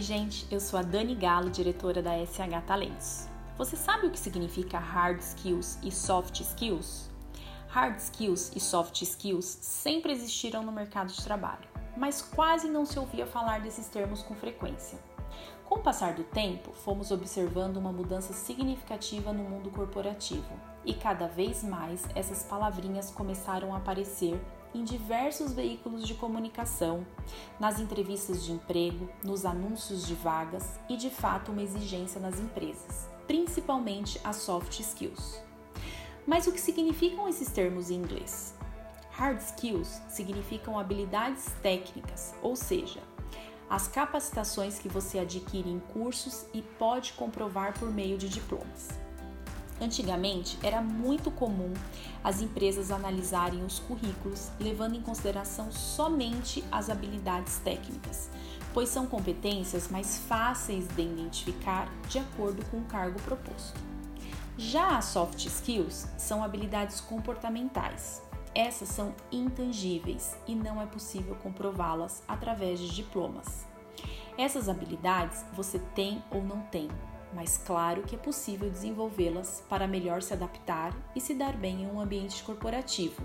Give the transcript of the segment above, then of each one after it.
gente, eu sou a Dani Galo, diretora da SH Talentos. Você sabe o que significa hard skills e soft skills? Hard skills e soft skills sempre existiram no mercado de trabalho, mas quase não se ouvia falar desses termos com frequência. Com o passar do tempo, fomos observando uma mudança significativa no mundo corporativo e cada vez mais essas palavrinhas começaram a aparecer em diversos veículos de comunicação, nas entrevistas de emprego, nos anúncios de vagas e de fato uma exigência nas empresas, principalmente as soft skills. Mas o que significam esses termos em inglês? Hard skills significam habilidades técnicas, ou seja, as capacitações que você adquire em cursos e pode comprovar por meio de diplomas. Antigamente, era muito comum as empresas analisarem os currículos levando em consideração somente as habilidades técnicas, pois são competências mais fáceis de identificar de acordo com o cargo proposto. Já as soft skills são habilidades comportamentais. Essas são intangíveis e não é possível comprová-las através de diplomas. Essas habilidades você tem ou não tem, mas claro que é possível desenvolvê-las para melhor se adaptar e se dar bem em um ambiente corporativo.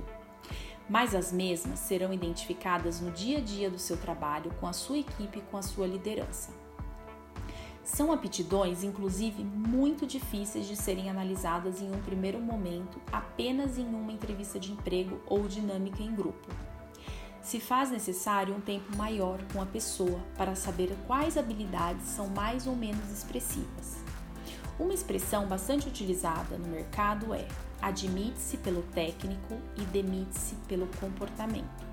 Mas as mesmas serão identificadas no dia a dia do seu trabalho com a sua equipe e com a sua liderança. São aptidões, inclusive, muito difíceis de serem analisadas em um primeiro momento apenas em uma entrevista de emprego ou dinâmica em grupo se faz necessário um tempo maior com a pessoa para saber quais habilidades são mais ou menos expressivas. Uma expressão bastante utilizada no mercado é admite-se pelo técnico e demite-se pelo comportamento.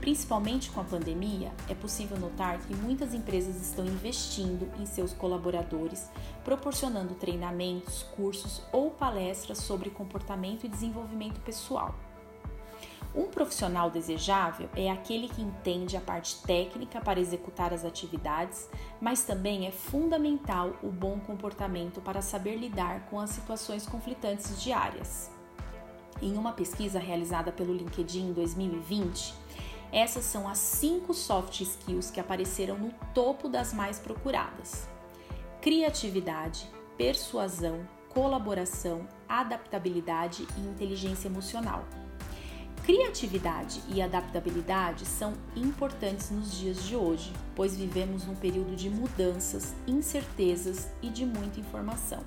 Principalmente com a pandemia, é possível notar que muitas empresas estão investindo em seus colaboradores, proporcionando treinamentos, cursos ou palestras sobre comportamento e desenvolvimento pessoal. Um profissional desejável é aquele que entende a parte técnica para executar as atividades, mas também é fundamental o bom comportamento para saber lidar com as situações conflitantes diárias. Em uma pesquisa realizada pelo LinkedIn em 2020, essas são as cinco soft skills que apareceram no topo das mais procuradas: criatividade, persuasão, colaboração, adaptabilidade e inteligência emocional. Criatividade e adaptabilidade são importantes nos dias de hoje, pois vivemos num período de mudanças, incertezas e de muita informação.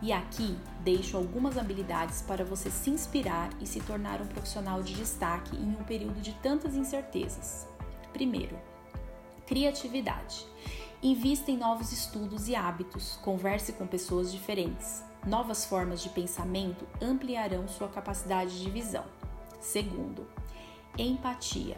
E aqui deixo algumas habilidades para você se inspirar e se tornar um profissional de destaque em um período de tantas incertezas. Primeiro, criatividade. Invista em novos estudos e hábitos, converse com pessoas diferentes. Novas formas de pensamento ampliarão sua capacidade de visão. Segundo, empatia.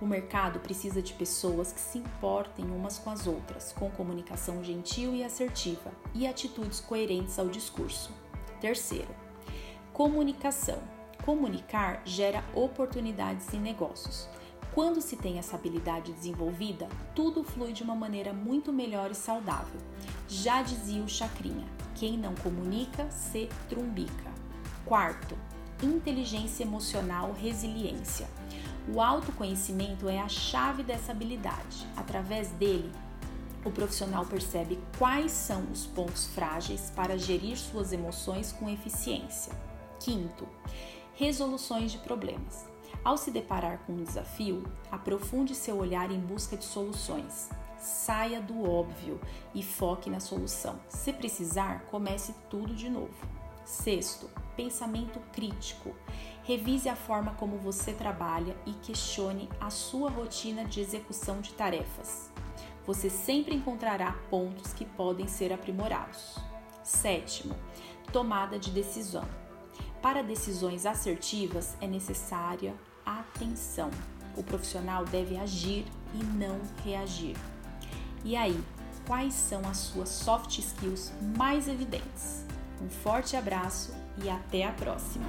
O mercado precisa de pessoas que se importem umas com as outras, com comunicação gentil e assertiva e atitudes coerentes ao discurso. Terceiro, comunicação. Comunicar gera oportunidades em negócios. Quando se tem essa habilidade desenvolvida, tudo flui de uma maneira muito melhor e saudável. Já dizia o Chacrinha: quem não comunica se trumbica. Quarto, inteligência emocional, resiliência. O autoconhecimento é a chave dessa habilidade. Através dele, o profissional percebe quais são os pontos frágeis para gerir suas emoções com eficiência. Quinto, resoluções de problemas. Ao se deparar com um desafio, aprofunde seu olhar em busca de soluções. Saia do óbvio e foque na solução. Se precisar, comece tudo de novo. Sexto, pensamento crítico. Revise a forma como você trabalha e questione a sua rotina de execução de tarefas. Você sempre encontrará pontos que podem ser aprimorados. Sétimo, tomada de decisão. Para decisões assertivas é necessária atenção. O profissional deve agir e não reagir. E aí, quais são as suas soft skills mais evidentes? Um forte abraço e até a próxima!